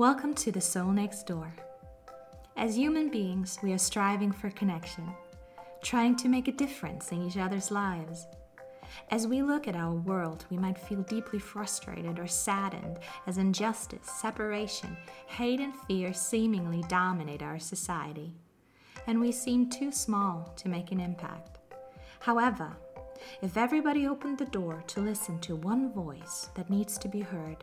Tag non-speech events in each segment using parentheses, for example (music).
Welcome to the Soul Next Door. As human beings, we are striving for connection, trying to make a difference in each other's lives. As we look at our world, we might feel deeply frustrated or saddened as injustice, separation, hate, and fear seemingly dominate our society. And we seem too small to make an impact. However, if everybody opened the door to listen to one voice that needs to be heard,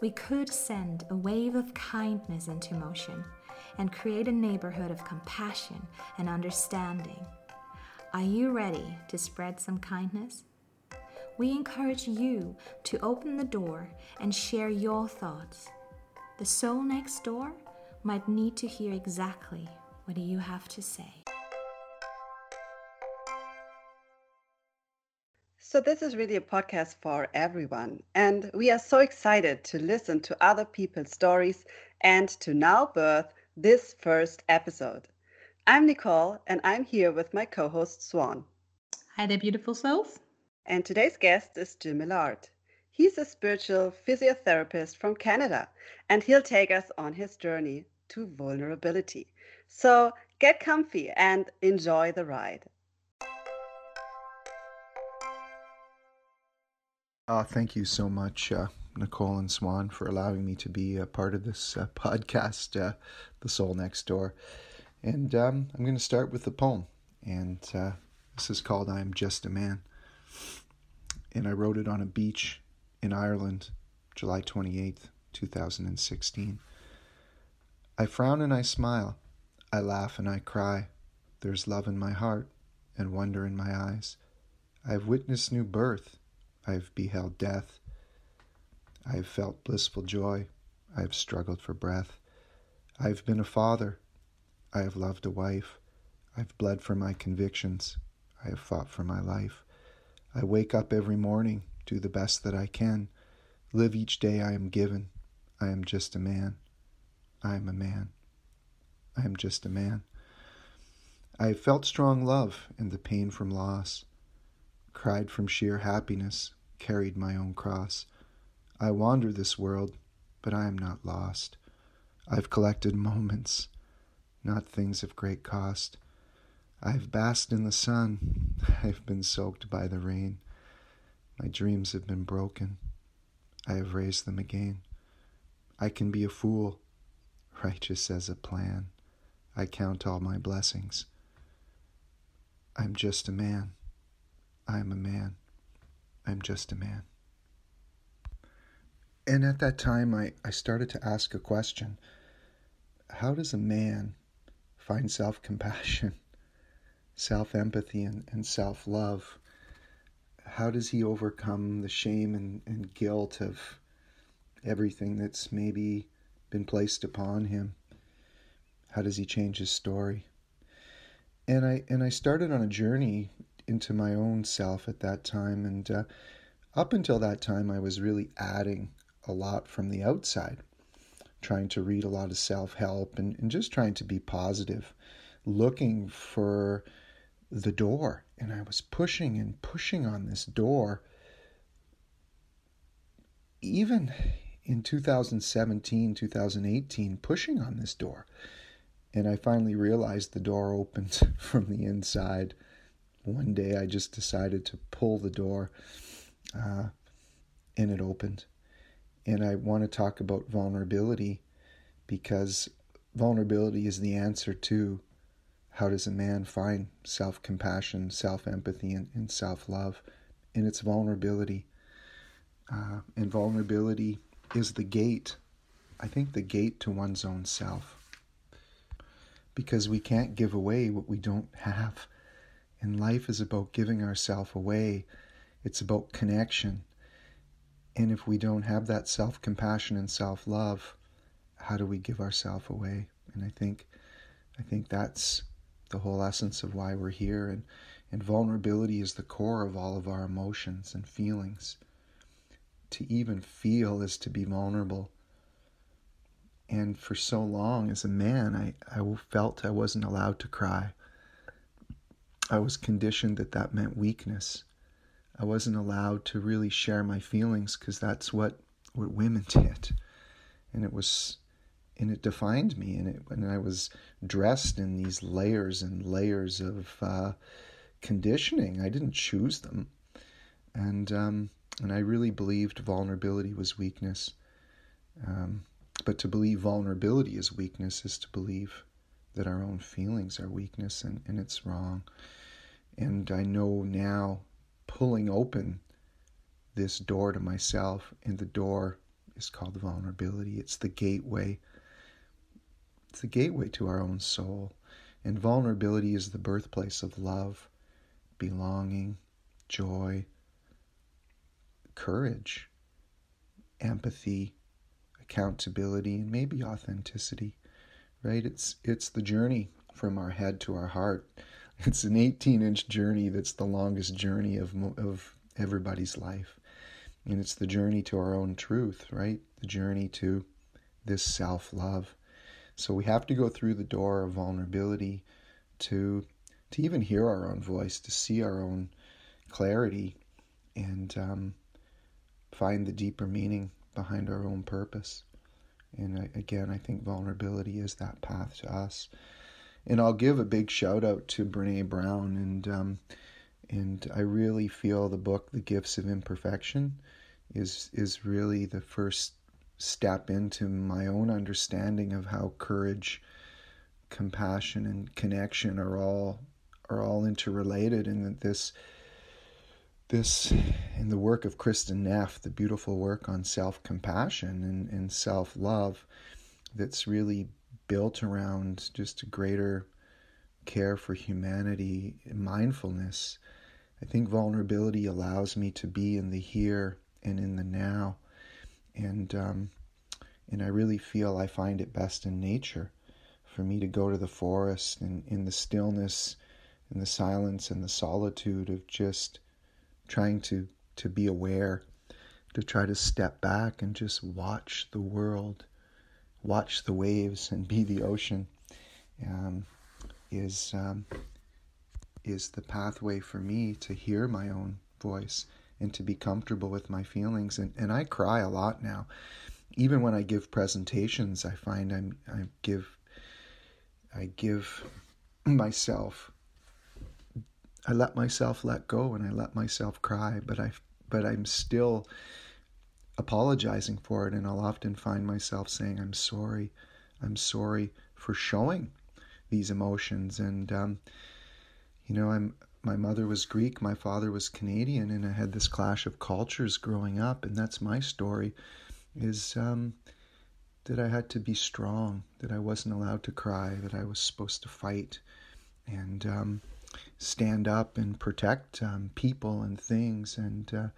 we could send a wave of kindness into motion and create a neighborhood of compassion and understanding. Are you ready to spread some kindness? We encourage you to open the door and share your thoughts. The soul next door might need to hear exactly what you have to say. So, this is really a podcast for everyone. And we are so excited to listen to other people's stories and to now birth this first episode. I'm Nicole, and I'm here with my co host Swan. Hi there, beautiful souls. And today's guest is Jim Millard. He's a spiritual physiotherapist from Canada, and he'll take us on his journey to vulnerability. So, get comfy and enjoy the ride. Uh, thank you so much, uh, Nicole and Swan, for allowing me to be a part of this uh, (laughs) podcast, uh, The Soul Next Door. And um, I'm going to start with the poem. And uh, this is called I'm Just a Man. And I wrote it on a beach in Ireland, July 28th, 2016. I frown and I smile. I laugh and I cry. There's love in my heart and wonder in my eyes. I've witnessed new birth I have beheld death. I have felt blissful joy. I have struggled for breath. I have been a father. I have loved a wife. I've bled for my convictions. I have fought for my life. I wake up every morning, do the best that I can, live each day I am given. I am just a man. I am a man. I am just a man. I have felt strong love and the pain from loss, cried from sheer happiness, carried my own cross. I wander this world, but I am not lost. I've collected moments, not things of great cost. I've basked in the sun, (laughs) I've been soaked by the rain. My dreams have been broken, I have raised them again. I can be a fool, (laughs) righteous as a plan. I count all my blessings. I'm just a man. I'm a man. I'm just a man. And at that time, I, I started to ask a question How does a man find self compassion, (laughs) self empathy, and, and self love? How does he overcome the shame and, and guilt of everything that's maybe been placed upon him? How does he change his story? And I and I started on a journey into my own self at that time. And uh, up until that time, I was really adding a lot from the outside, trying to read a lot of self help and, and just trying to be positive, looking for the door. And I was pushing and pushing on this door. Even in 2017, 2018, pushing on this door. And I finally realized the door opened (laughs) from the inside one day I just decided to pull the door uh, and it opened. And I want to talk about vulnerability because vulnerability is the answer to how does a man find self compassion, self empathy, and, and self love. And it's vulnerability. Uh, and vulnerability is the gate, I think, the gate to one's own self. Because we can't give away what we don't have and life is about giving ourselves away. It's about connection. And if we don't have that self compassion and self love, how do we give ourselves away? And I think I think that's the whole essence of why we're here and, and vulnerability is the core of all of our emotions and feelings. To even feel is to be vulnerable. And for so long as a man, I, I felt I wasn't allowed to cry. I was conditioned that that meant weakness. I wasn't allowed to really share my feelings because that's what what women (laughs) did, and it was and it defined me, and it and I was dressed in these layers and layers of uh, conditioning. I didn't choose them, and um, and I really believed vulnerability was weakness. Um, but to believe vulnerability is weakness is to believe that our own feelings are weakness, and, and it's wrong. And I know now, pulling open this door to myself, and the door is called vulnerability. It's the gateway. It's the gateway to our own soul. And vulnerability is the birthplace of love, belonging, joy, courage, empathy, accountability, and maybe authenticity. Right? It's it's the journey from our head to our heart. It's an 18-inch journey that's the longest journey of of everybody's life. And it's the journey to our own truth, right? The journey to this self-love. So we have to go through the door of vulnerability to to even hear our own voice, to see our own clarity, and um, find the deeper meaning behind our own purpose. And again, I think vulnerability is that path to us. And I'll give a big shout out to Brene Brown, and um, and I really feel the book, The Gifts of Imperfection, is is really the first step into my own understanding of how courage, compassion, and connection are all are all interrelated, and that this this in the work of Kristin Neff, the beautiful work on self compassion and, and self love that's really built around just a greater care for humanity, mindfulness. I think vulnerability allows me to be in the here and in the now. And, um, and I really feel I find it best in nature for me to go to the forest and in the stillness and the silence and the solitude of just trying to, to be aware, to try to step back and just watch the world, watch the waves and be the ocean, um, is, um, is the pathway for me to hear my own voice and to be comfortable with my feelings. And, and I cry a lot now. Even when I give presentations, I find I'm, I give I give myself I let myself let go and I let myself cry, but I but I'm still apologizing for it and I'll often find myself saying I'm sorry. I'm sorry for showing these emotions and um, you know I'm my mother was Greek, my father was Canadian, and I had this clash of cultures growing up, and that's my story. Is um, that I had to be strong, that I wasn't allowed to cry, that I was supposed to fight, and um, stand up and protect um, people and things. And uh,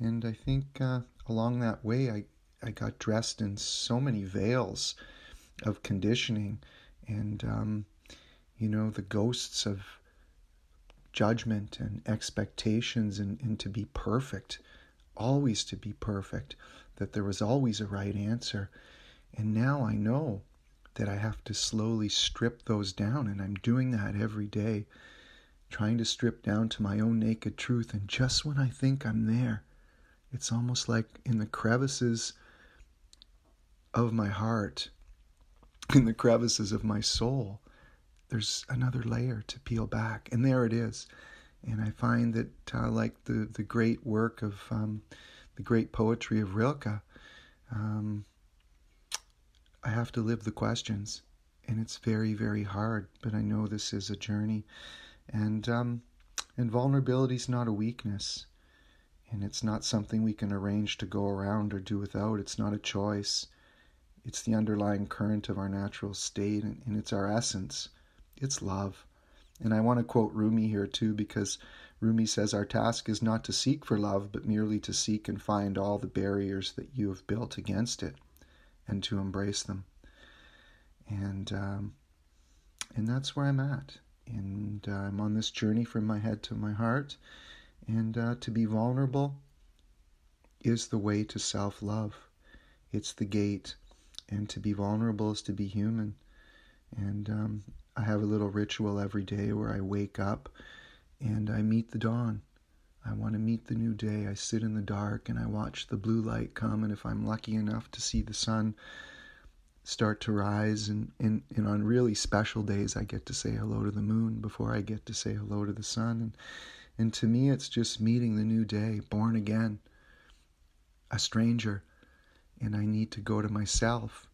and I think uh, along that way, I I got dressed in so many veils of conditioning, and um, you know the ghosts of judgment and expectations, and, and to be perfect, always to be perfect, that there was always a right answer. And now I know that I have to slowly strip those down, and I'm doing that every day trying to strip down to my own naked truth. And just when I think I'm there, it's almost like in the crevices of my heart, (laughs) in the crevices of my soul, there's another layer to peel back. And there it is. And I find that, uh, like the, the great work of um, the great poetry of Rilke, um, I have to live the questions. And it's very, very hard, but I know this is a journey. And um, and vulnerability is not a weakness, and it's not something we can arrange to go around or do without. It's not a choice. It's the underlying current of our natural state, and, and it's our essence. It's love. And I want to quote Rumi here too, because Rumi says, Our task is not to seek for love, but merely to seek and find all the barriers that you have built against it and to embrace them. And, um, and that's where I'm at and uh, I'm on this journey from my head to my heart. And uh, to be vulnerable is the way to self love, it's the gate. And to be vulnerable is to be human. And um, I have a little ritual every day where I wake up and I meet the dawn. I want to meet the new day. I sit in the dark and I watch the blue light come. And if I'm lucky enough to see the sun start to rise and, and, and on really special days I get to say hello to the moon before I get to say hello to the sun. And and to me it's just meeting the new day born again a stranger and I need to go to myself.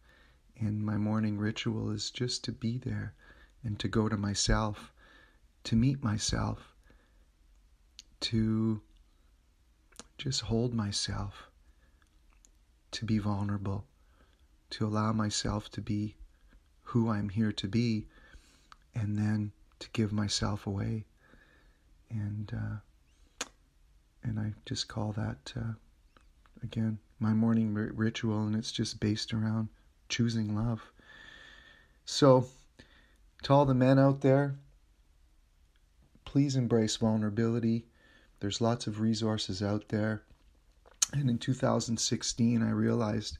And my morning ritual is just to be there and to go to myself to meet myself to just hold myself to be vulnerable to allow myself to be who I'm here to be, and then to give myself away. And uh, and I just call that uh, again my morning r- ritual, and it's just based around choosing love. So, to all the men out there, please embrace vulnerability. There's lots of resources out there. And in 2016, I realized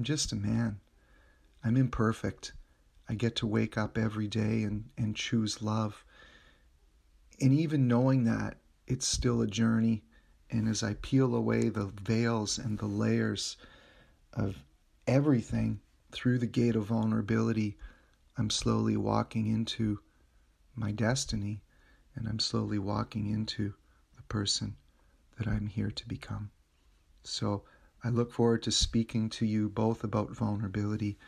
I'm just a man. I'm imperfect. I get to wake up every day and, and choose love. And even knowing that, it's still a journey. And as I peel away the veils and the layers of everything through the gate of vulnerability, I'm slowly walking into my destiny and I'm slowly walking into the person that I'm here to become. So I look forward to speaking to you both about vulnerability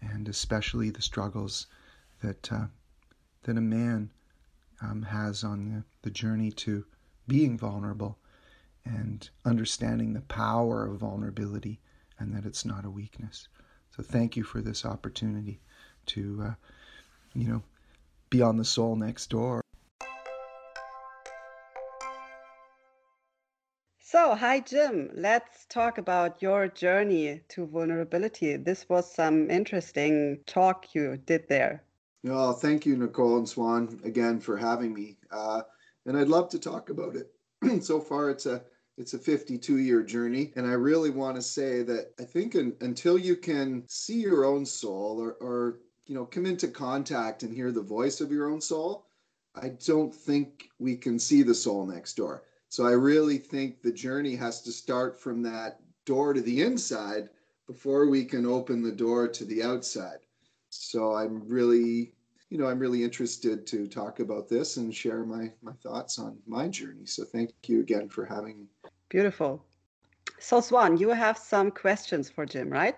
and especially the struggles that uh, that a man um, has on the, the journey to being vulnerable and understanding the power of vulnerability and that it's not a weakness. So thank you for this opportunity to, uh, you know, be on the soul next door So, hi, Jim. Let's talk about your journey to vulnerability. This was some interesting talk you did there. Well, thank you, Nicole and Swan, again for having me. Uh, and I'd love to talk about it. (clears throat) so far, it's a it's a 52 year journey, and I really want to say that I think in, until you can see your own soul, or, or you know, come into contact and hear the voice of your own soul, I don't think we can see the soul next door. So I really think the journey has to start from that door to the inside before we can open the door to the outside. So I'm really, you know, I'm really interested to talk about this and share my my thoughts on my journey. So thank you again for having me. Beautiful. So Swan, you have some questions for Jim, right?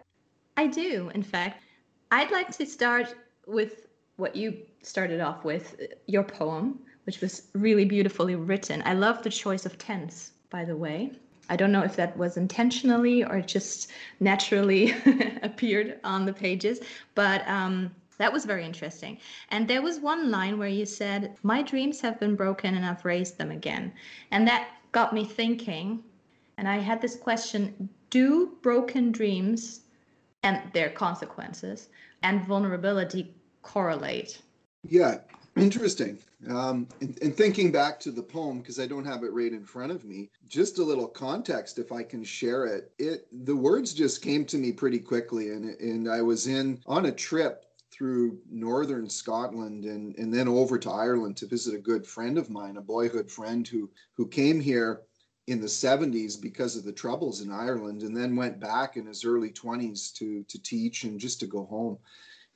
I do. In fact, I'd like to start with what you started off with, your poem, which was really beautifully written. I love the choice of tense, by the way. I don't know if that was intentionally or just naturally (laughs) appeared on the pages, but um, that was very interesting. And there was one line where you said, My dreams have been broken and I've raised them again. And that got me thinking. And I had this question Do broken dreams and their consequences and vulnerability correlate? Yeah, Interesting. Um, and, and, thinking back to the poem, because I don't have it right in front of me, just a little context, if I can share it. It the words just came to me pretty quickly, and and I was in on a trip through northern Scotland and and then over to Ireland to visit a good friend of mine, a boyhood friend who who came here in the 70s because of the troubles in Ireland, and then went back in his early 20s to to teach and just to go home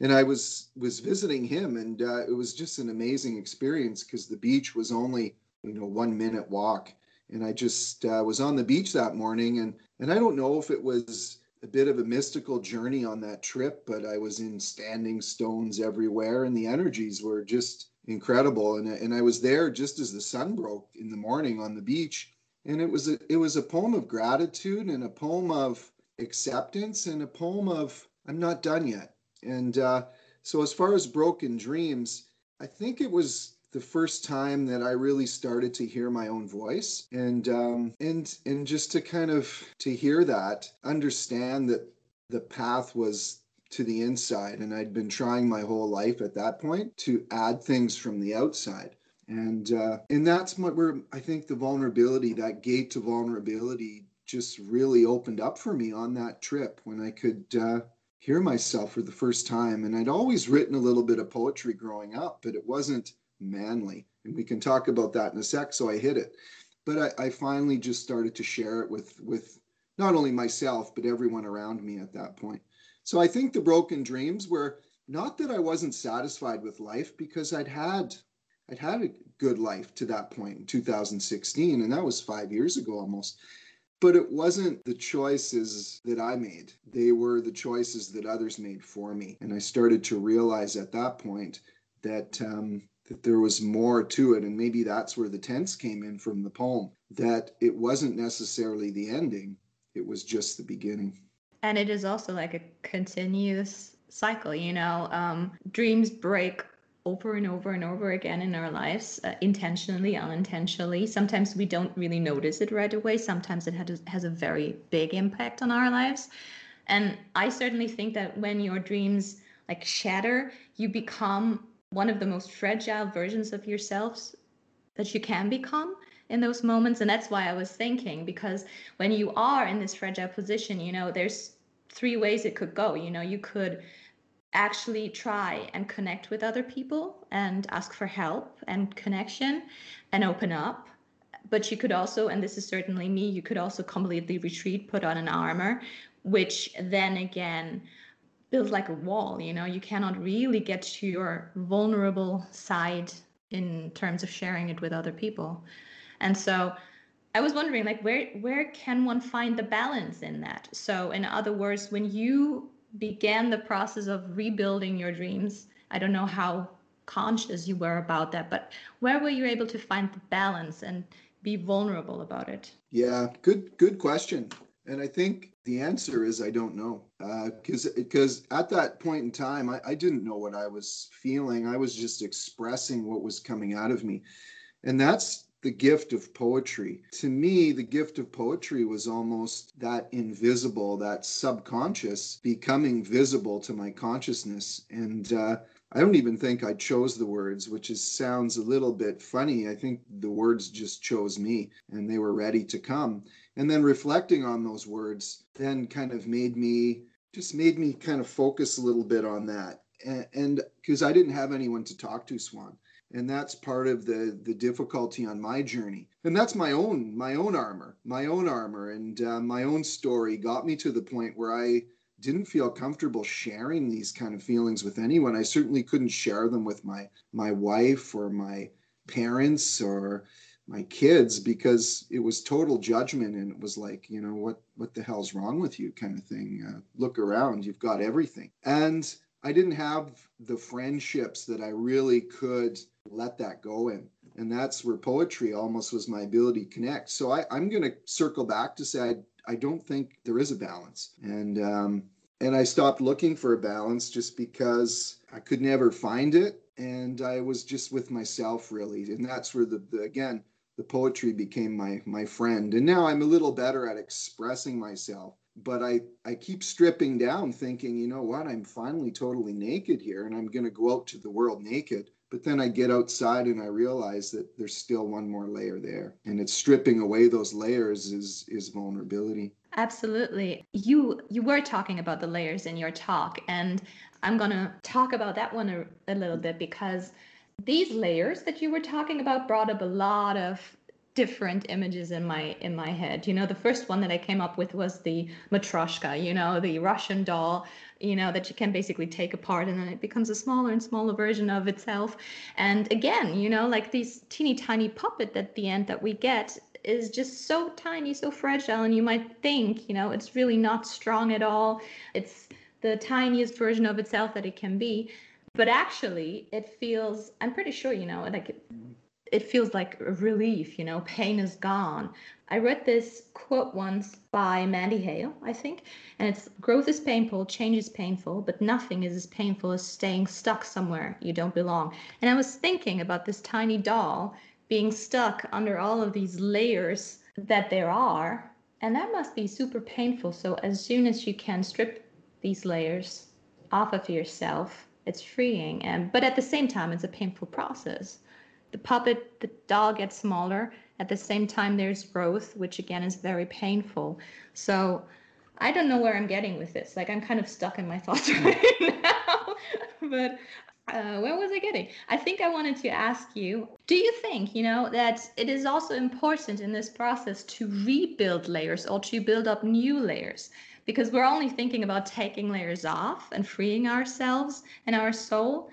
and I was was visiting him, and uh, it was just an amazing experience because the beach was only you know one minute walk, and I just uh, was on the beach that morning, and and I don't know if it was a bit of a mystical journey on that trip, but I was in standing stones everywhere, and the energies were just incredible, and and I was there just as the sun broke in the morning on the beach, and it was a it was a poem of gratitude and a poem of acceptance and a poem of I'm not done yet and uh, so, as far as broken dreams, I think it was the first time that I really started to hear my own voice, and um, and and just to kind of to hear that, understand that the path was to the inside, and I'd been trying my whole life at that point to add things from the outside. And uh, and that's what where I think the vulnerability, that gate to vulnerability, just really opened up for me on that trip when I could uh, hear myself for the first time. And I'd always written a little bit of poetry growing up, but it wasn't manly. And we can talk about that in a sec. So I hid it. But I, I finally just started to share it with with not only myself, but everyone around me at that point. So I think the broken dreams were not that I wasn't satisfied with life because I'd had I'd had a good life to that point in 2016 and that was 5 years ago almost. But it wasn't the choices that I made. They were the choices that others made for me. And I started to realize at that point that um, that there was more to it and maybe that's where the tense came in from the poem that it wasn't necessarily the ending it was just the beginning and it is also like a continuous cycle you know um, dreams break over and over and over again in our lives uh, intentionally unintentionally. Sometimes we don't really notice it right away. Sometimes it has, has a very big impact on our lives. And i certainly think that when your dreams like shatter you become one of the most fragile versions of yourselves that you can become in those moments. And that's why i was thinking because when you are in this fragile position you know there's three ways it could go. You know you could actually try and connect with other people and ask for help and connection and open up. But you could also and this is certainly me you could also completely retreat put on an armor which then again builds like a wall you know? You cannot really get to your vulnerable side in terms of sharing it with other people. And so i was wondering like where where can one find the balance in that? So in other words when you began the process of rebuilding your dreams i don't know how conscious you were about that but where were you able to find the balance and be vulnerable about it yeah good good question and I think the answer is I don't know. Because uh, because at that point in time, I, I didn't know what I was feeling. I was just expressing what was coming out of me. And that's the gift of poetry. To me, the gift of poetry was almost that invisible, that subconscious becoming visible to my consciousness. And uh, I don't even think I chose the words, which is sounds a little bit funny. I think the words just chose me and they were ready to come and then reflecting on those words then kind of made me just made me kind of focus a little bit on that and because i didn't have anyone to talk to swan and that's part of the the difficulty on my journey. And that's my own my own armor my own armor. And uh, my own story got me to the point where i didn't feel comfortable sharing these kind of feelings with anyone. I certainly couldn't share them with my my wife or my parents or my kids because it was total judgment. And it was like you know what what the hell's wrong with you kind of thing. Uh, look around. You've got everything. And i didn't have the friendships that i really could let that go in. And that's where poetry almost was my ability to connect. So I, i'm going to circle back to say I, I don't think there is a balance. And um, and i stopped looking for a balance just because i could never find it. And i was just with myself really. And that's where the, the again the poetry became my my friend. And now i'm a little better at expressing myself but i i keep stripping down thinking you know what? I'm finally totally naked here and i'm going to go out to the world naked. But then i get outside and i realize that there's still one more layer there. And it's stripping away those layers is is vulnerability. Absolutely. You you were talking about the layers in your talk and i'm going to talk about that one a, a little bit because these layers that you were talking about brought up a lot of different images in my in my head. You know the first one that i came up with was the matryoshka you know the russian doll you know that you can basically take apart and then it becomes a smaller and smaller version of itself. And again you know like these teeny tiny puppet at the end that we get is just so tiny so fragile. And you might think you know it's really not strong at all. It's the tiniest version of itself that it can be. But actually it feels i'm pretty sure you know like it, it feels like a relief you know pain is gone. I read this quote once by mandy hale i think and it's growth is painful change is painful but nothing is as painful as staying stuck somewhere you don't belong. And i was thinking about this tiny doll being stuck under all of these layers that there are and that must be super painful. So as soon as you can strip these layers off of yourself it's freeing and but at the same time it's a painful process the puppet the doll gets smaller at the same time there's growth which again is very painful so i don't know where i'm getting with this like i'm kind of stuck in my (laughs) thoughts right now (laughs) but uh, where was I getting? I think I wanted to ask you do you think, you know, that it is also important in this process to rebuild layers or to build up new layers? because we're only thinking about taking layers off and freeing ourselves and our soul.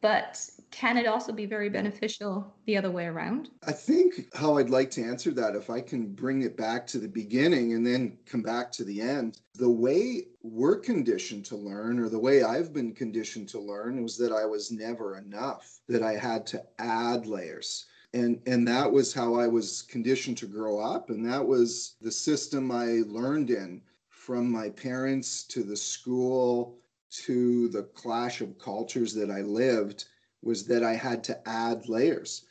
But can it also be very beneficial the other way around? I think how I'd like to answer that, if I can bring it back to the beginning and then come back to the end, the way we're conditioned to learn, or the way I've been conditioned to learn, was that I was never enough, that I had to add layers. And, and that was how I was conditioned to grow up. And that was the system I learned in from my parents to the school to the clash of cultures that I lived was that I had to add layers.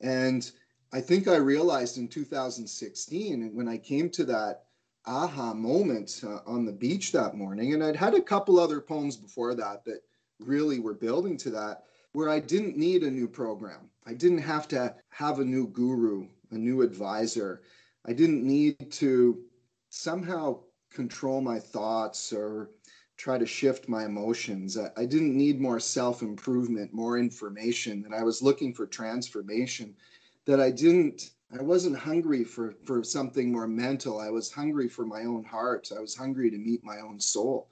And I think I realized in 2016 when I came to that aha moment uh, on the beach that morning, and I'd had a couple other poems before that that really were building to that, where I didn't need a new program. I didn't have to have a new guru, a new advisor. I didn't need to somehow control my thoughts or try to shift my emotions. I, I didn't need more self improvement, more information, that I was looking for transformation, that I didn't. I wasn't hungry for, for something more mental. I was hungry for my own heart. I was hungry to meet my own soul.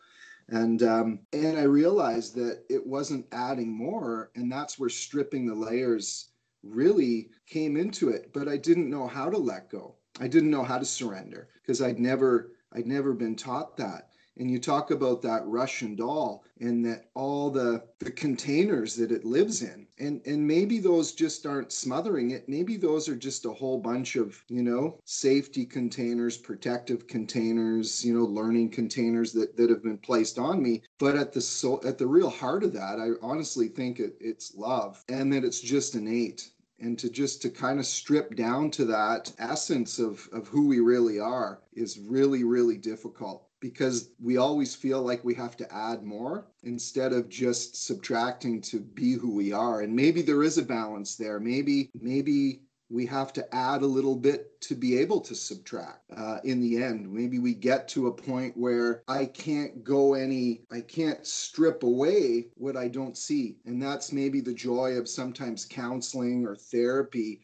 And um, and I realized that it wasn't adding more, and that's where stripping the layers really came into it. But I didn't know how to let go. I didn't know how to surrender because I'd never I'd never been taught that and you talk about that Russian doll and that all the the containers that it lives in. And and maybe those just aren't smothering it. Maybe those are just a whole bunch of you know safety containers protective containers you know learning containers that that have been placed on me. But at the so at the real heart of that i honestly think it, it's love and that it's just innate. And to just to kind of strip down to that essence of of who we really are is really really difficult because we always feel like we have to add more instead of just subtracting to be who we are. And maybe there is a balance there. Maybe maybe we have to add a little bit to be able to subtract uh, in the end. Maybe we get to a point where i can't go any i can't strip away what i don't see. And that's maybe the joy of sometimes counseling or therapy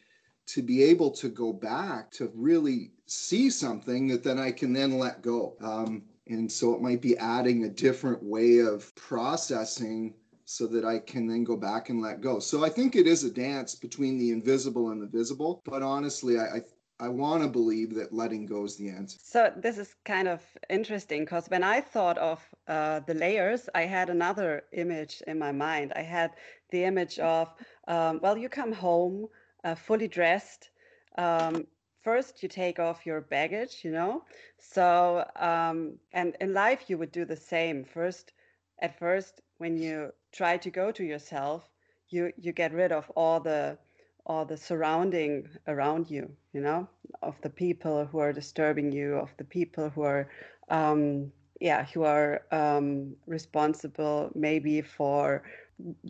to be able to go back to really see something that then I can then let go. Um, and so it might be adding a different way of processing so that I can then go back and let go. So I think it is a dance between the invisible and the visible. But honestly, I, I I want to believe that letting go is the answer. So this is kind of interesting because when I thought of uh, the layers, I had another image in my mind. I had the image of, um, well, you come home uh, fully dressed, um, first you take off your baggage you know? So um, and in life you would do the same. First at first when you try to go to yourself you you get rid of all the all the surrounding around you you know of the people who are disturbing you of the people who are um, yeah who are um, responsible maybe for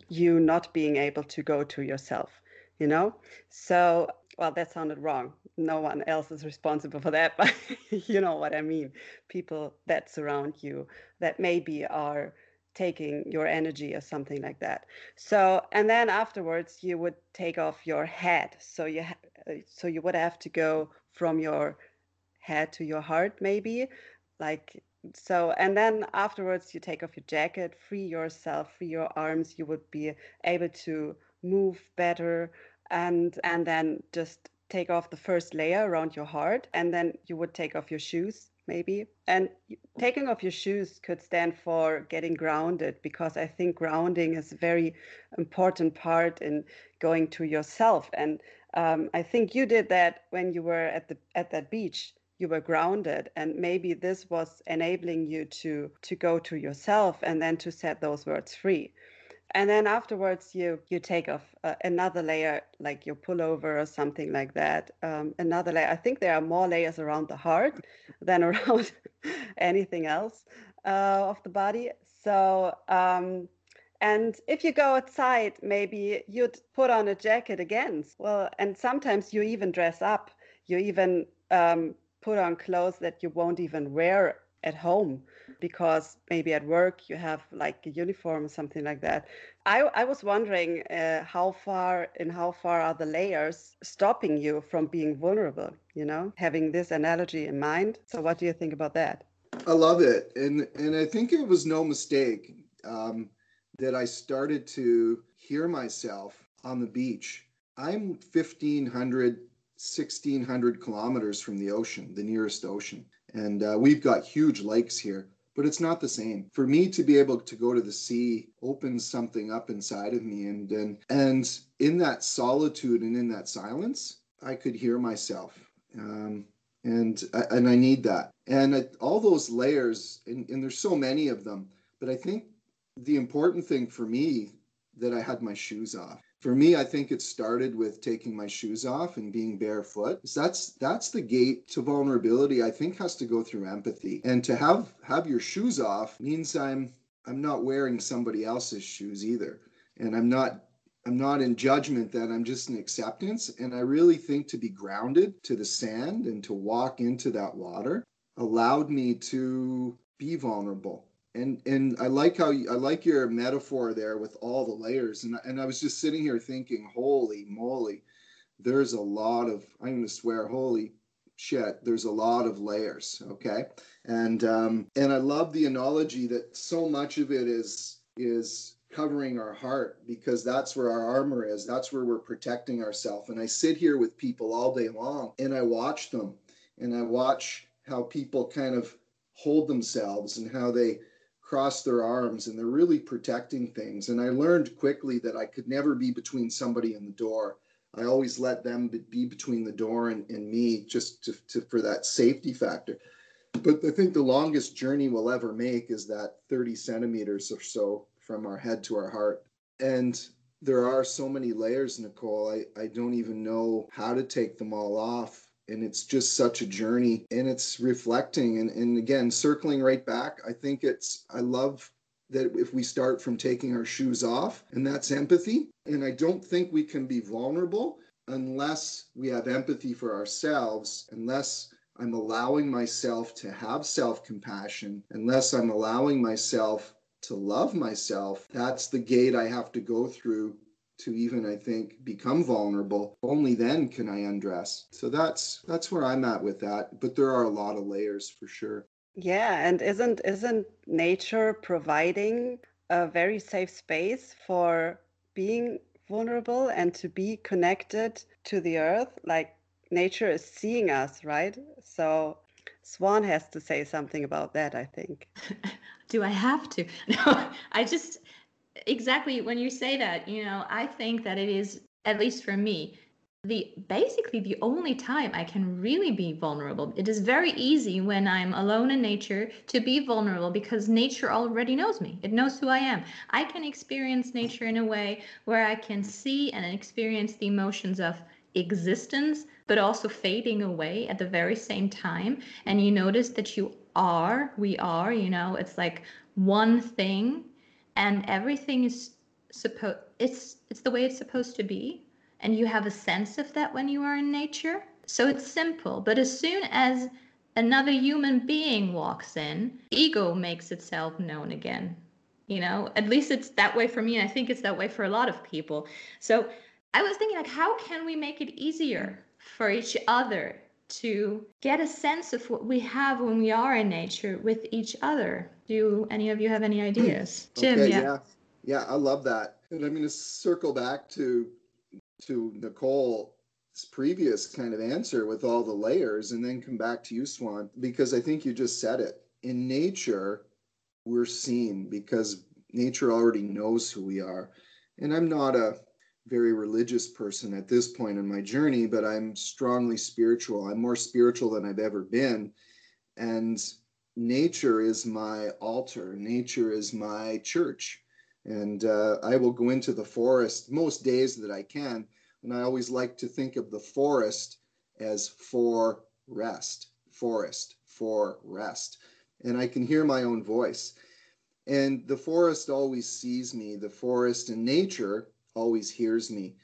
you not being able to go to yourself you know? So well that sounded wrong. No one else is responsible for that (laughs) but you know what i mean. People that surround you that maybe are taking your energy or something like that. So and then afterwards you would take off your head so you ha- uh, so you would have to go from your head to your heart maybe. Like so and then afterwards you take off your jacket free yourself free your arms. You would be able to move better and and then just take off the first layer around your heart and then you would take off your shoes maybe. And taking off your shoes could stand for getting grounded because i think grounding is a very important part in going to yourself. And um, i think you did that when you were at the at that beach. You were grounded and maybe this was enabling you to to go to yourself and then to set those words free and then afterwards you you take off uh, another layer like your pullover or something like that um, another layer. I think there are more layers around the heart (laughs) than around (laughs) anything else uh, of the body. So um, and if you go outside maybe you'd put on a jacket again. Well and sometimes you even dress up. You even um, put on clothes that you won't even wear at home because maybe at work you have like a uniform or something like that. I, I was wondering uh, how far and how far are the layers stopping you from being vulnerable, you know, having this analogy in mind. So what do you think about that? I love it, and and I think it was no mistake um, that I started to hear myself on the beach. I'm 1,500, 1,600 kilometers from the ocean, the nearest ocean, and uh, we've got huge lakes here. But it's not the same. For me to be able to go to the sea opens something up inside of me, and and and in that solitude and in that silence, I could hear myself. Um, and and I need that. And all those layers, and, and there's so many of them. But I think the important thing for me that I had my shoes off. For me, I think it started with taking my shoes off and being barefoot. That's that's the gate to vulnerability. I think has to go through empathy, and to have have your shoes off means I'm I'm not wearing somebody else's shoes either, and I'm not I'm not in judgment that I'm just in acceptance. And I really think to be grounded to the sand and to walk into that water allowed me to be vulnerable. And and I like how you, I like your metaphor there with all the layers. And and I was just sitting here thinking, holy moly, there's a lot of I'm going to swear, holy shit, there's a lot of layers. Okay, and um, and I love the analogy that so much of it is is covering our heart because that's where our armor is. That's where we're protecting ourselves. And I sit here with people all day long and I watch them and I watch how people kind of hold themselves and how they cross their arms and they're really protecting things. And I learned quickly that I could never be between somebody and the door. I always let them be between the door and, and me just to, to, for that safety factor. But I think the longest journey we'll ever make is that 30 centimeters or so from our head to our heart. And there are so many layers, Nicole. I, I don't even know how to take them all off. And it's just such a journey and it's reflecting. And, and again, circling right back, I think it's, I love that if we start from taking our shoes off, and that's empathy. And I don't think we can be vulnerable unless we have empathy for ourselves, unless I'm allowing myself to have self compassion, unless I'm allowing myself to love myself, that's the gate I have to go through to even I think become vulnerable. Only then can I undress. So that's that's where I'm at with that. But there are a lot of layers for sure. Yeah, and isn't isn't nature providing a very safe space for being vulnerable and to be connected to the earth? Like nature is seeing us, right? So Swan has to say something about that, I think. (laughs) Do I have to? (laughs) No, I just exactly when you say that, you know, I think that it is at least for me the basically the only time I can really be vulnerable. It is very easy when I'm alone in nature to be vulnerable because nature already knows me. It knows who I am. I can experience nature in a way where I can see and experience the emotions of existence but also fading away at the very same time and you notice that you are we are you know it's like one thing and everything is supposed it's it's the way it's supposed to be and you have a sense of that when you are in nature. So it's simple but as soon as another human being walks in ego makes itself known again you know? At least it's that way for me and i think it's that way for a lot of people. So i was thinking like how can we make it easier for each other to get a sense of what we have when we are in nature with each other. Do any of you have any (clears throat) ideas? Jim, okay, yeah. yeah. Yeah, I love that. And I'm going to circle back to to Nicole's previous kind of answer with all the layers and then come back to you, Swan, because I think you just said it. In nature, we're seen because nature already knows who we are. And I'm not a very religious person at this point in my journey, but I'm strongly spiritual. I'm more spiritual than I've ever been. And nature is my altar, nature is my church. And uh, I will go into the forest most days that I can. And I always like to think of the forest as for rest, forest, for rest. And I can hear my own voice. And the forest always sees me. The forest and nature always hears me.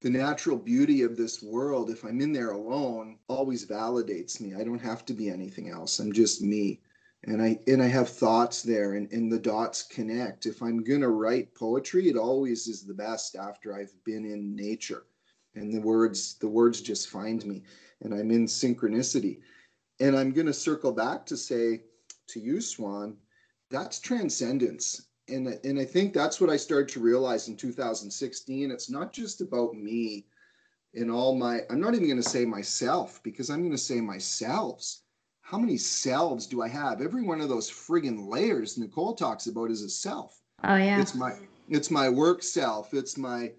The natural beauty of this world, if I'm in there alone, always validates me. I don't have to be anything else. I'm just me. And I and I have thoughts there and, and the dots connect. If I'm gonna write poetry, it always is the best after I've been in nature. And the words, the words just find me and I'm in synchronicity. And I'm gonna circle back to say to you, Swan, that's transcendence. And, and I think that's what I started to realize in 2016. It's not just about me in all my, I'm not even going to say myself because I'm going to say myself. How many selves do I have? Every one of those friggin' layers Nicole talks about is a self. Oh yeah. It's my it's my work self. It's my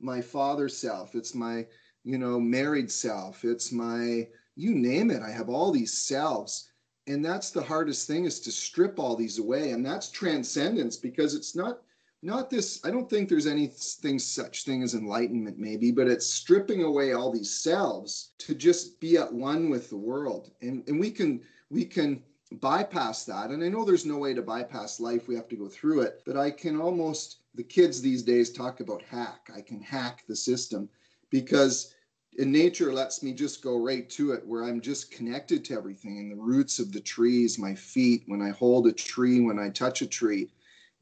my father self. It's my you know married self. It's my you name it. I have all these selves, and that's the hardest thing is to strip all these away, and that's transcendence because it's not not this i don't think there's anything such thing as enlightenment maybe but it's stripping away all these selves to just be at one with the world. And and we can we can bypass that. And i know there's no way to bypass life. We have to go through it. But i can almost the kids these days talk about hack. I can hack the system because in nature lets me just go right to it where i'm just connected to everything and the roots of the trees my feet when i hold a tree when i touch a tree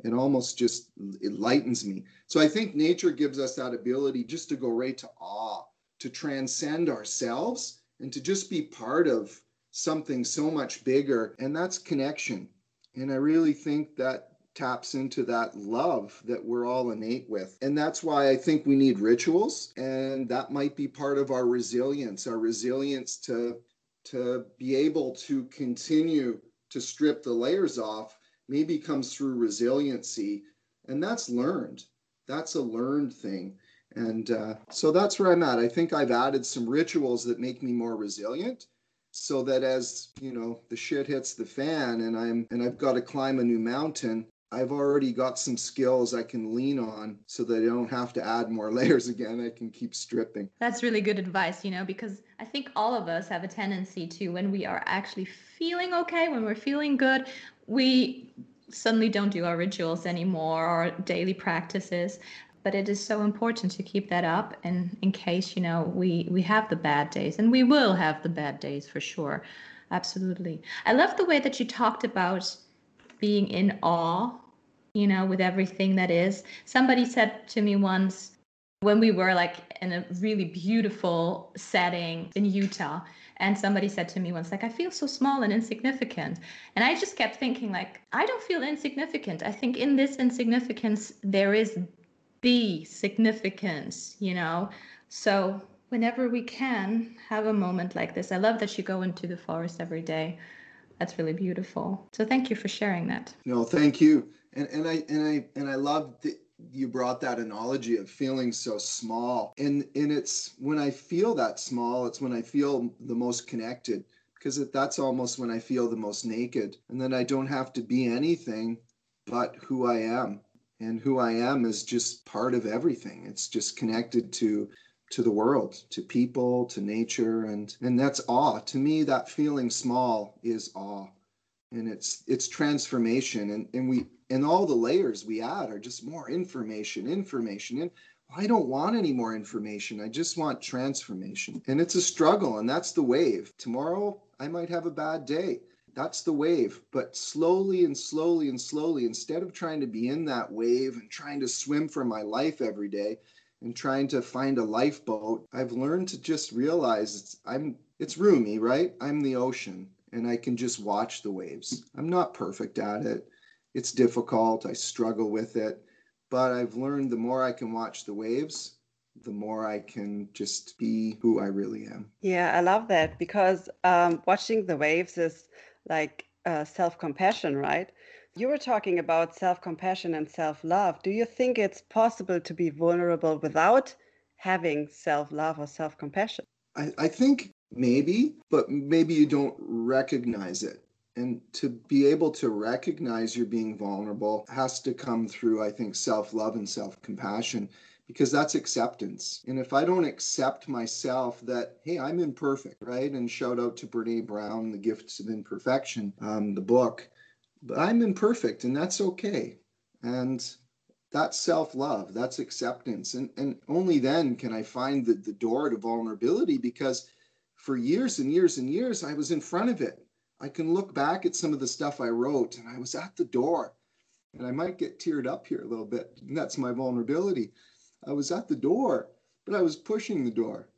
it almost just it lightens me. So i think nature gives us that ability just to go right to awe to transcend ourselves and to just be part of something so much bigger and that's connection. And i really think that taps into that love that we're all innate with. And that's why i think we need rituals and that might be part of our resilience our resilience to to be able to continue to strip the layers off maybe comes through resiliency and that's learned. That's a learned thing. And uh, so that's where i'm at. I think i've added some rituals that make me more resilient so that as you know the shit hits the fan and i'm and i've got to climb a new mountain I've already got some skills I can lean on so that I don't have to add more (laughs) layers again. I can keep stripping. That's really good advice, you know, because I think all of us have a tendency to, when we are actually feeling okay, when we're feeling good, we suddenly don't do our rituals anymore or daily practices but it is so important to keep that up and in case you know we we have the bad days and we will have the bad days for sure absolutely i love the way that you talked about being in awe you know, with everything that is. Somebody said to me once when we were like in a really beautiful setting in Utah, and somebody said to me once, like, I feel so small and insignificant. And I just kept thinking, like, I don't feel insignificant. I think in this insignificance, there is the significance, you know? So whenever we can have a moment like this, I love that you go into the forest every day. That's really beautiful. So thank you for sharing that. No, thank you and and I and I and I love that you brought that analogy of feeling so small. And and it's when I feel that small it's when I feel the most connected because that's almost when I feel the most naked. And then I don't have to be anything but who I am. And who I am is just part of everything. It's just connected to to the world to people to nature. And and that's awe. To me that feeling small is awe. And it's it's transformation. And and we and all the layers we add are just more information information and i don't want any more information. I just want transformation. And it's a struggle and that's the wave. Tomorrow i might have a bad day. That's the wave. But slowly and slowly and slowly instead of trying to be in that wave and trying to swim for my life every day and trying to find a lifeboat i've learned to just realize it's i'm it's Rumi right? I'm the ocean and i can just watch the waves. I'm not perfect at it it's difficult. I struggle with it. But I've learned the more I can watch the waves, the more I can just be who I really am. Yeah, I love that because um, watching the waves is like uh, self compassion, right? You were talking about self compassion and self love. Do you think it's possible to be vulnerable without having self love or self compassion? I, I think maybe, but maybe you don't recognize it and to be able to recognize you're being vulnerable has to come through i think self-love and self-compassion because that's acceptance. And if i don't accept myself that hey i'm imperfect right and shout out to brene brown the gifts of imperfection um, the book but i'm imperfect and that's okay. And that's self-love that's acceptance. And, and only then can i find the, the door to vulnerability because for years and years and years i was in front of it I can look back at some of the stuff I wrote and I was at the door. And I might get teared up here a little bit. And that's my vulnerability. I was at the door, but I was pushing the door.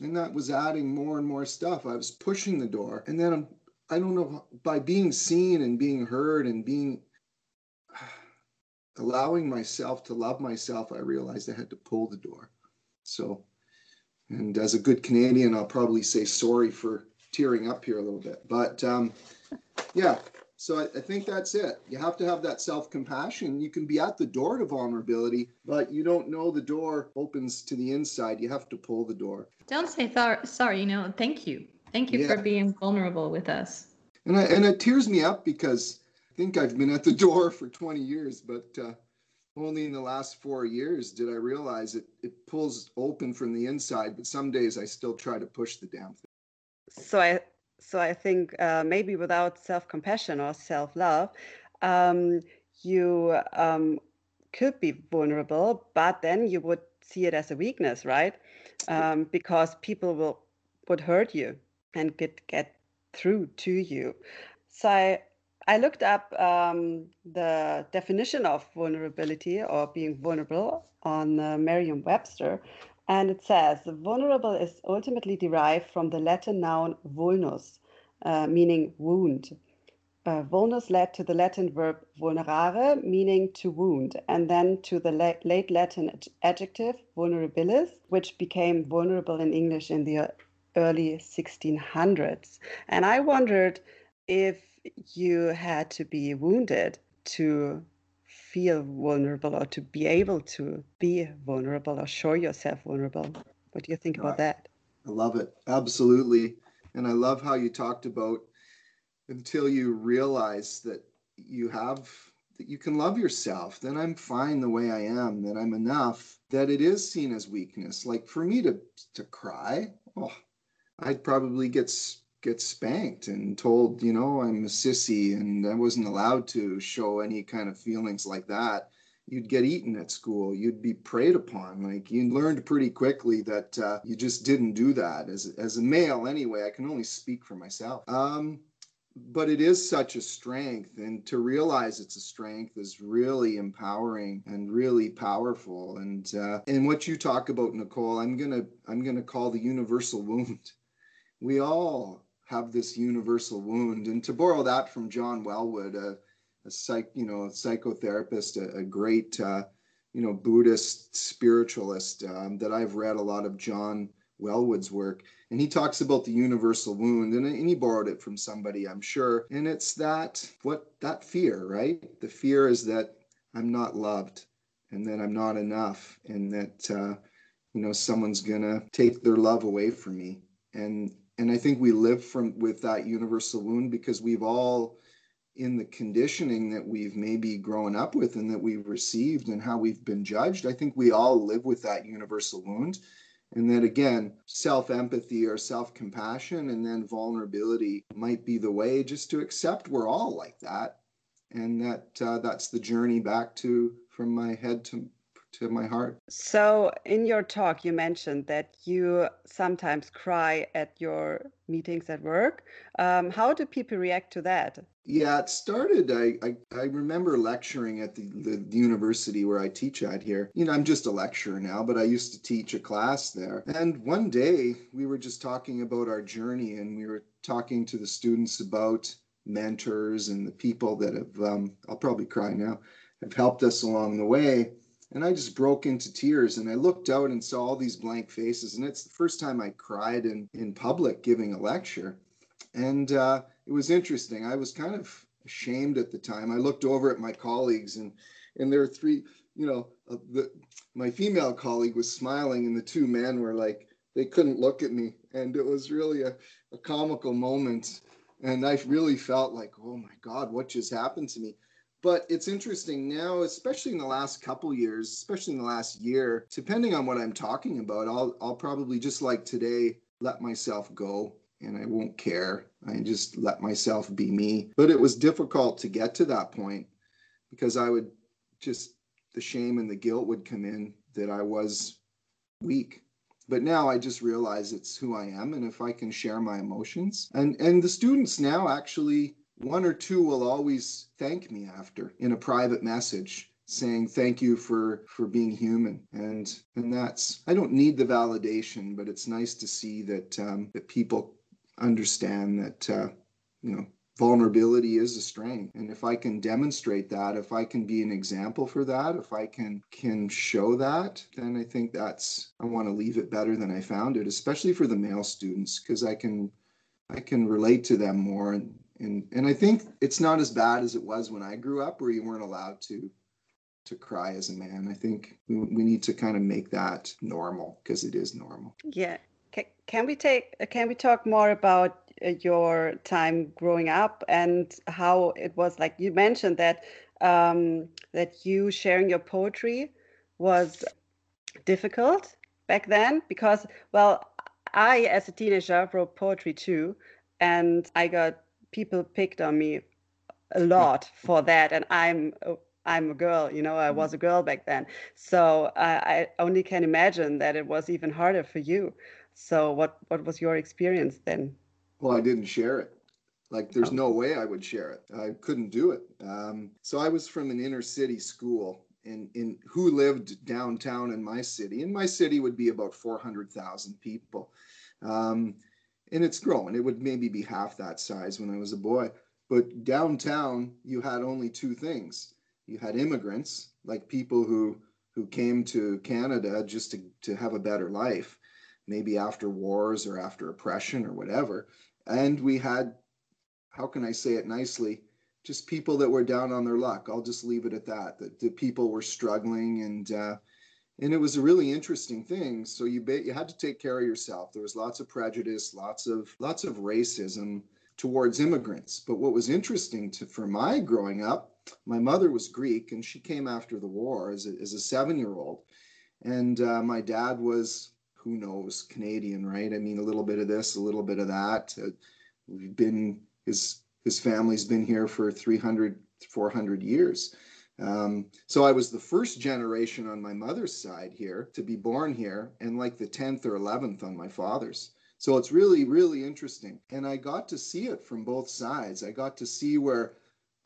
And that was adding more and more stuff. I was pushing the door. And then I'm, I don't know, by being seen and being heard and being (sighs) allowing myself to love myself, I realized I had to pull the door. So, and as a good Canadian, I'll probably say sorry for tearing up here a little bit. But um, yeah, so I, I, think that's it. You have to have that self compassion. You can be at the door to vulnerability, but you don't know the door opens to the inside. You have to pull the door. Don't say th- sorry, you know, thank you. Thank you yeah. for being vulnerable with us. And, I, and it tears me up because I think I've been at the (laughs) door for 20 years, but uh, only in the last four years did I realize it, it pulls open from the inside, but some days I still try to push the damn thing. So I, so I think uh, maybe without self-compassion or self-love, um, you um, could be vulnerable, but then you would see it as a weakness, right? Um, because people will would hurt you and get get through to you. So I I looked up um, the definition of vulnerability or being vulnerable on uh, Merriam-Webster, and it says vulnerable is ultimately derived from the Latin noun vulnus, uh, meaning wound. Uh, vulnus led to the Latin verb vulnerare, meaning to wound, and then to the la- late Latin ad- adjective vulnerabilis, which became vulnerable in English in the early 1600s. And I wondered if you had to be wounded to feel vulnerable or to be able to be vulnerable or show yourself vulnerable. What do you think about that? I love it. Absolutely. And I love how you talked about until you realize that you have that you can love yourself, then I'm fine the way I am, that I'm enough, that it is seen as weakness. Like for me to to cry, oh, I'd probably get get spanked and told, you know, I'm a sissy and I wasn't allowed to show any kind of feelings like that. You'd get eaten at school. You'd be preyed upon. Like you learned pretty quickly that uh, you just didn't do that. As as a male, anyway, I can only speak for myself. Um, but it is such a strength and to realize it's a strength is really empowering and really powerful and uh, and what you talk about nicole i'm gonna i'm gonna call the universal wound we all have this universal wound. And to borrow that from John Welwood, a, a psych, you know, a psychotherapist, a, a great, uh, you know, Buddhist spiritualist um, that I've read a lot of John Welwood's work. And he talks about the universal wound, and, and he borrowed it from somebody, I'm sure. And it's that, what, that fear, right? The fear is that I'm not loved and that I'm not enough and that, uh, you know, someone's gonna take their love away from me. And and I think we live from with that universal wound because we've all in the conditioning that we've maybe grown up with and that we've received and how we've been judged. I think we all live with that universal wound. And that again, self empathy or self compassion and then vulnerability might be the way just to accept we're all like that. And that uh, that's the journey back to from my head to to my heart. So, in your talk, you mentioned that you sometimes cry at your meetings at work. Um, how do people react to that? Yeah, it started. I, I, I remember lecturing at the, the, the university where I teach at here. You know, I'm just a lecturer now, but I used to teach a class there. And one day we were just talking about our journey and we were talking to the students about mentors and the people that have, um, I'll probably cry now, have helped us along the way. And I just broke into tears and I looked out and saw all these blank faces. And it's the first time I cried in, in public giving a lecture. And uh, it was interesting. I was kind of ashamed at the time. I looked over at my colleagues and and there were three, you know, uh, the, my female colleague was smiling and the two men were like, they couldn't look at me. And it was really a, a comical moment. And I really felt like, oh my God, what just happened to me? But it's interesting now, especially in the last couple years, especially in the last year, depending on what I'm talking about, I'll I'll probably just like today let myself go and I won't care. I just let myself be me. But it was difficult to get to that point because I would just the shame and the guilt would come in that I was weak. But now I just realize it's who I am and if I can share my emotions. And and the students now actually one or two will always thank me after in a private message saying thank you for for being human. And and that's i don't need the validation but it's nice to see that um, that people understand that uh, you know, vulnerability is a strength. And if i can demonstrate that if i can be an example for that if i can can show that then i think that's i want to leave it better than i found it especially for the male students because i can i can relate to them more and and and i think it's not as bad as it was when i grew up where you weren't allowed to to cry as a man. I think we, we need to kind of make that normal because it is normal. Yeah. Can, can we take can we talk more about uh, your time growing up and how it was like you mentioned that um, that you sharing your poetry was difficult back then because well i as a teenager wrote poetry too and i got people picked on me a lot for that and i'm i'm a girl you know i was a girl back then so I, I only can imagine that it was even harder for you so what what was your experience then well, I didn't share it. Like, there's no way I would share it. I couldn't do it. Um, so I was from an inner city school in, in who lived downtown in my city. And my city would be about 400,000 people. Um, and it's growing. It would maybe be half that size when I was a boy. But downtown, you had only two things. You had immigrants, like people who who came to Canada just to, to have a better life, maybe after wars or after oppression or whatever and we had how can i say it nicely just people that were down on their luck i'll just leave it at that that the people were struggling and uh, and it was a really interesting thing so you you had to take care of yourself there was lots of prejudice lots of lots of racism towards immigrants but what was interesting to for my growing up my mother was greek and she came after the war as a, as a seven year old and uh, my dad was who knows Canadian, right? I mean, a little bit of this, a little bit of that. Uh, we've been his his family's been here for 300 400 years. Um, so I was the first generation on my mother's side here to be born here, and like the 10th or 11th on my father's. So it's really, really interesting. And I got to see it from both sides. I got to see where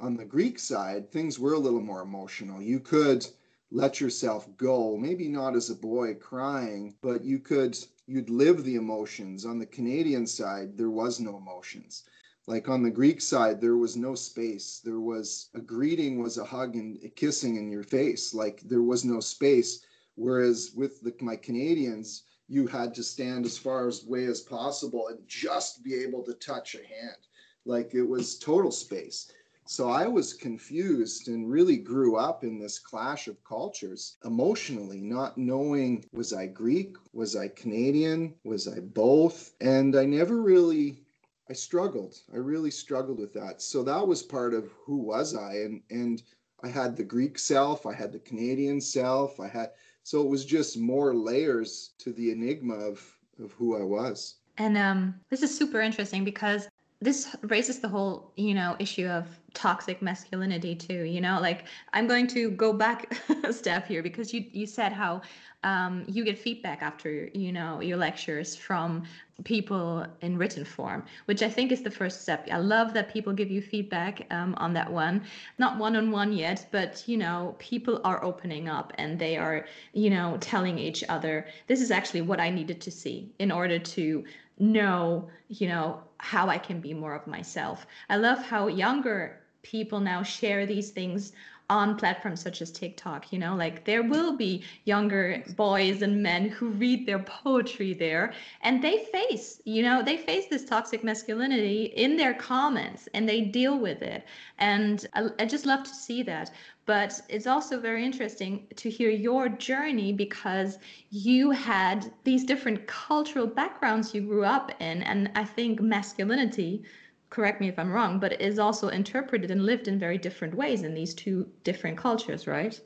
on the Greek side, things were a little more emotional. You could let yourself go maybe not as a boy crying but you could you'd live the emotions on the canadian side there was no emotions like on the greek side there was no space there was a greeting was a hug and a kissing in your face like there was no space whereas with the, my canadians you had to stand as far away as possible and just be able to touch a hand like it was total space so I was confused and really grew up in this clash of cultures emotionally, not knowing was I Greek? Was I Canadian? Was I both? And I never really I struggled. I really struggled with that. So that was part of who was I and and I had the Greek self, I had the Canadian self, I had so it was just more layers to the enigma of of who I was. And um, this is super interesting because this raises the whole you know issue of toxic masculinity too you know like i'm going to go back (laughs) a step here because you you said how um, you get feedback after you know your lectures from people in written form which i think is the first step. I love that people give you feedback um, on that one. Not one-on-one yet but you know people are opening up and they are you know telling each other this is actually what i needed to see in order to know, you know, how I can be more of myself. I love how younger people now share these things on platforms such as TikTok, you know, like there will be younger boys and men who read their poetry there and they face, you know, they face this toxic masculinity in their comments and they deal with it. And I, I just love to see that. But it's also very interesting to hear your journey because you had these different cultural backgrounds you grew up in. And I think masculinity correct me if I'm wrong, but it is also interpreted and lived in very different ways in these two different cultures, right?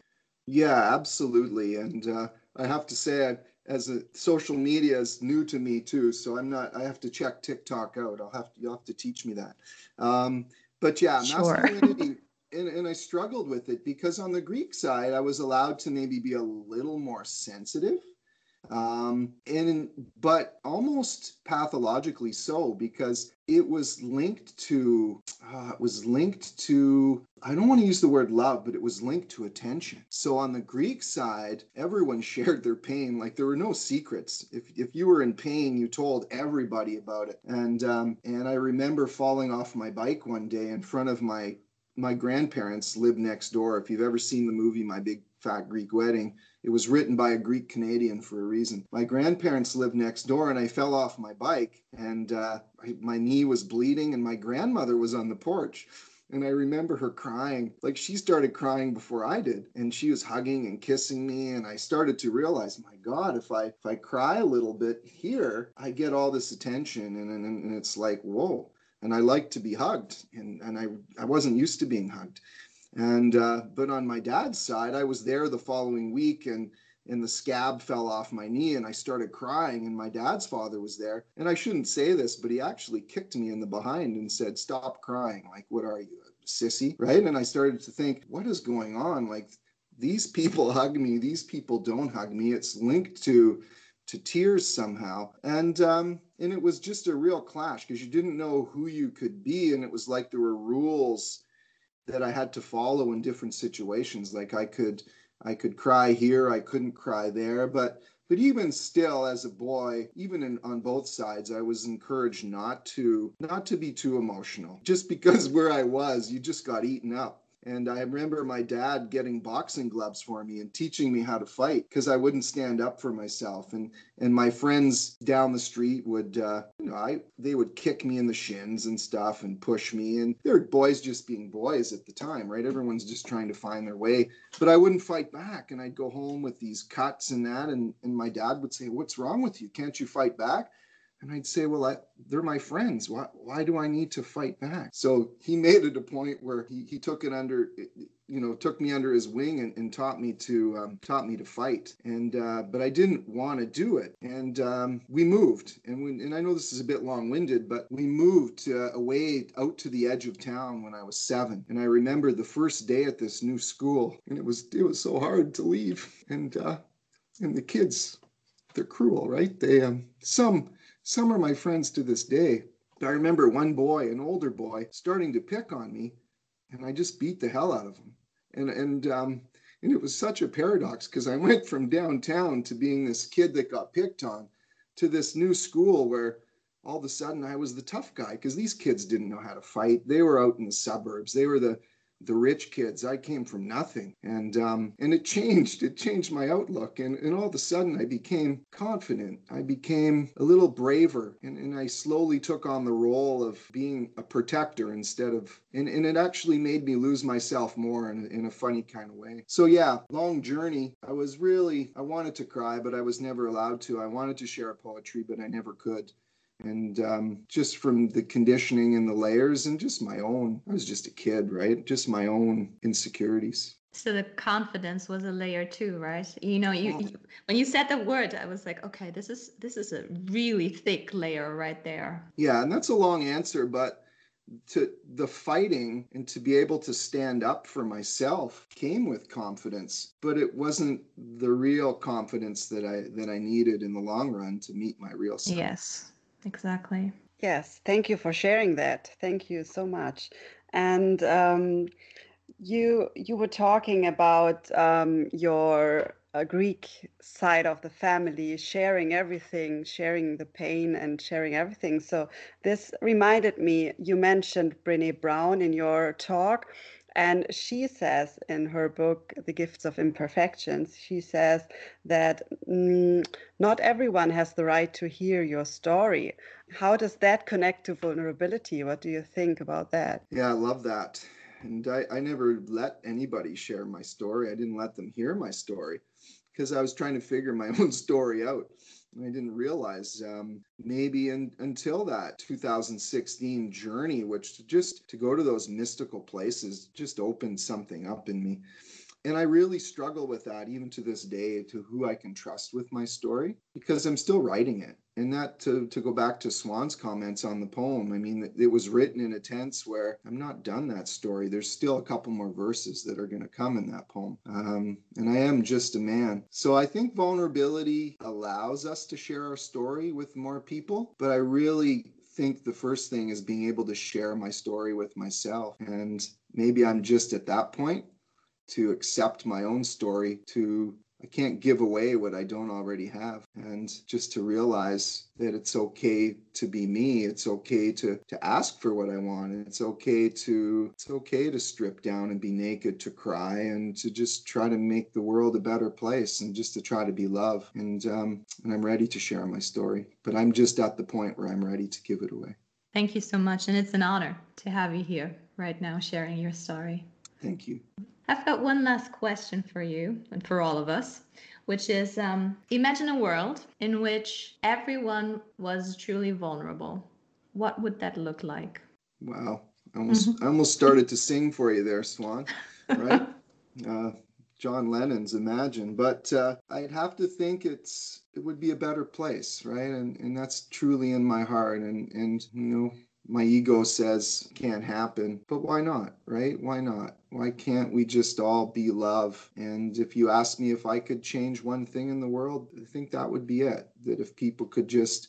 Yeah, absolutely. And uh, I have to say, I, as a social media is new to me too, so I'm not. I have to check TikTok out. I'll have to. You'll have to teach me that. Um, but yeah, sure. masculinity. and, and I struggled with it because on the Greek side, I was allowed to maybe be a little more sensitive Um, and but almost pathologically so because it was linked to uh, it was linked to I don't want to use the word love, but it was linked to attention. So on the Greek side, everyone (laughs) shared their pain. Like there were no secrets. If if you were in pain, you told everybody about it. And um, and I remember falling off my bike one day in front of my my grandparents lived next door. If you've ever seen the movie My Big Fat Greek Wedding, it was written by a Greek Canadian for a reason. My grandparents lived next door, and I fell off my bike, and uh, my knee was bleeding, and my grandmother was on the porch. And I remember her crying. Like she started crying before I did. And she was hugging and kissing me. And I started to realize, my God, if I if I cry a little bit here, I get all this attention. And, and, and it's like, whoa. And I like to be hugged. And, and I, I wasn't used to being hugged. And uh, but on my dad's side, I was there the following week and and the scab fell off my knee and I started crying and my dad's father was there. And I shouldn't say this, but he actually kicked me in the behind and said, "Stop crying. Like what are you, sissy?" Right? And I started to think, what is going on? Like these people (laughs) hug me, these people don't hug me. It's linked to to tears somehow. And um and it was just a real clash because you didn't know who you could be and it was like there were rules that I had to follow in different situations. Like I could I could cry here, I couldn't cry there, but but even still as a boy even in, on both sides i was encouraged not to not to be too emotional just because (laughs) where i was you just got eaten up and I remember my dad getting boxing gloves for me and teaching me how to fight because I wouldn't stand up for myself. And and my friends down the street would, uh, you know, I they would kick me in the shins and stuff and push me. And they're boys just being boys at the time, right? Everyone's just trying to find their way. But I wouldn't fight back, and I'd go home with these cuts and that. And and my dad would say, "What's wrong with you? Can't you fight back?" And I'd say, well, I, they're my friends. Why, why do I need to fight back? So he made it a point where he, he took it under, you know, took me under his wing and, and taught me to um, taught me to fight. And uh, but I didn't want to do it. And um, we moved. And we, and I know this is a bit long winded, but we moved uh, away out to the edge of town when I was seven. And I remember the first day at this new school, and it was it was so hard to leave. And uh, and the kids, they're cruel, right? They um, some some are my friends to this day. I remember one boy, an older boy, starting to pick on me, and I just beat the hell out of him. And and um, and it was such a paradox because I (laughs) went from downtown to being this kid that got picked on to this new school where all of a sudden I was the tough guy because these kids didn't know how to fight. They were out in the suburbs. They were the the rich kids. I came from nothing, and um, and it changed. It changed my outlook, and and all of a sudden I became confident. I became a little braver, and, and I slowly took on the role of being a protector instead of. And, and it actually made me lose myself more in, in a funny kind of way. So yeah, long journey. I was really I wanted to cry, but I was never allowed to. I wanted to share poetry, but I never could and um, just from the conditioning and the layers and just my own i was just a kid right? Just my own insecurities. So the confidence was a layer too right? You know you, you, when you said the word i was like okay this is this is a really thick layer right there. Yeah and that's a long answer but to the fighting and to be able to stand up for myself came with confidence but it wasn't the real confidence that i that i needed in the long run to meet my real self. Yes Exactly. Yes, thank you for sharing that. Thank you so much. And um, you you were talking about um, your uh, Greek side of the family, sharing everything, sharing the pain, and sharing everything. So this reminded me. You mentioned Brene Brown in your talk, and she says in her book, The Gifts of Imperfections, she says that mm, not everyone has the right to hear your story. How does that connect to vulnerability? What do you think about that? Yeah, I love that. And I, I never let anybody share my story. I didn't let them hear my story because I was trying to figure my (laughs) own story out. I didn't realize um, maybe in, until that 2016 journey, which just to go to those mystical places just opened something up in me. And I really struggle with that even to this day to who I can trust with my story because I'm still writing it. And that to, to go back to Swan's comments on the poem, I mean, it was written in a tense where I'm not done that story. There's still a couple more verses that are going to come in that poem. Um, and I am just a man. So I think vulnerability allows us to share our story with more people. But I really think the first thing is being able to share my story with myself. And maybe I'm just at that point to accept my own story, to I can't give away what I don't already have. And just to realize that it's okay to be me. It's okay to to ask for what I want. It's okay to it's okay to strip down and be naked, to cry, and to just try to make the world a better place, and just to try to be love. And um, and I'm ready to share my story. But I'm just at the point where I'm ready to give it away. Thank you so much, and it's an honor to have you here right now sharing your story. Thank you. I've got one last question for you and for all of us, which is um, imagine a world in which everyone was truly vulnerable. What would that look like? Wow. I almost, mm-hmm. I almost started to sing for you there, Swan, right? (laughs) uh, John Lennon's Imagine, but uh, I'd have to think it's it would be a better place, right? And and that's truly in my heart. And and you know, my ego says can't happen, but why not, right? Why not? Why can't we just all be love? And if you ask me if I could change one thing in the world, I think that would be it. That if people could just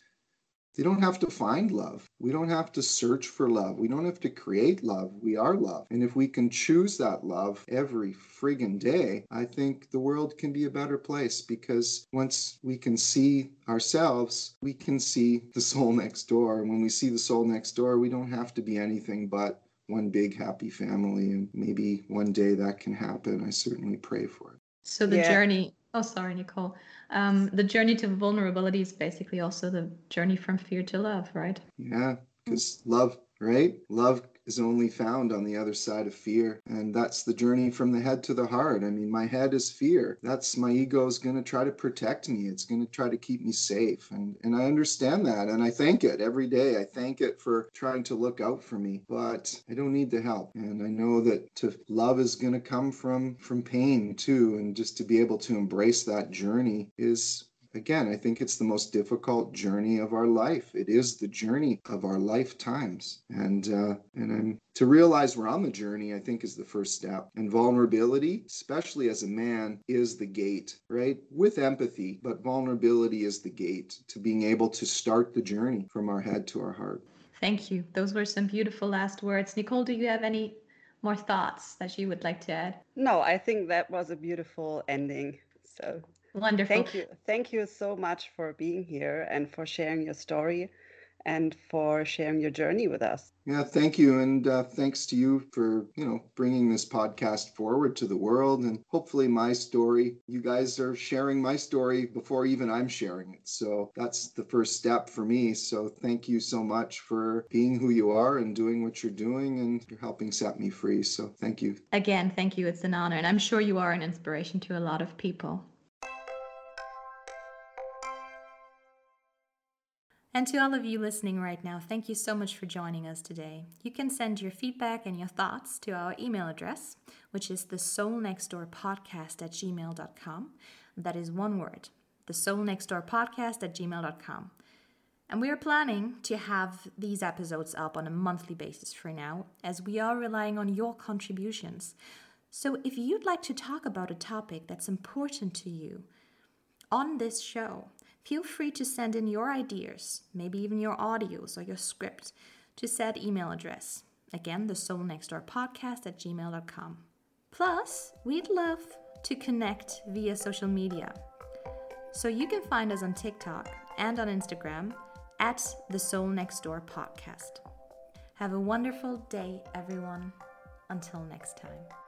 they don't have to find love. We don't have to search for love. We don't have to create love. We are love. And if we can choose that love every friggin' day, I think the world can be a better place because once we can see ourselves, we can see the soul next door. And when we see the soul next door, we don't have to be anything but one big happy family. And maybe one day that can happen. I certainly pray for it. So the yeah. journey Oh, sorry, Nicole. Um, the journey to vulnerability is basically also the journey from fear to love, right? Yeah, because love, right? Love is only found on the other side of fear. And that's the journey from the head to the heart. I mean, my head is fear. That's my ego is going to try to protect me. It's going to try to keep me safe. And, and I understand that. And I thank it every day. I thank it for trying to look out for me. But I don't need the help. And I know that to love is going to come from from pain too. And just to be able to embrace that journey is again, I think it's the most difficult journey of our life. It is the journey of our lifetimes, and uh, and I'm, to realize we're on the journey. I think is the first step. And vulnerability, especially as a man, is the gate, right? With empathy, but vulnerability is the gate to being able to start the journey from our head to our heart. Thank you. Those were some beautiful last words. Nicole, do you have any more thoughts that you would like to add? No, I think that was a beautiful ending. So Wonderful. Thank you. Thank you so much for being here and for sharing your story and for sharing your journey with us. Yeah, thank you, and uh, thanks to you for you know bringing this podcast forward to the world, and hopefully my story. You guys are sharing my story before even I'm sharing it, so that's the first step for me. So thank you so much for being who you are and doing what you're doing, and you're helping set me free. So thank you again. Thank you. It's an honor, and I'm sure you are an inspiration to a lot of people. And to all of you listening right now, thank you so much for joining us today. You can send your feedback and your thoughts to our email address, which is the soul next door podcast at gmail.com. That is one word, the soul next door podcast at gmail.com. And we are planning to have these episodes up on a monthly basis for now, as we are relying on your contributions. So if you'd like to talk about a topic that's important to you on this show, Feel free to send in your ideas, maybe even your audios or your script, to said email address. Again, the soul next door podcast at gmail.com. Plus, we'd love to connect via social media. So you can find us on TikTok and on Instagram at the Soul Next Door podcast. Have a wonderful day, everyone. Until next time.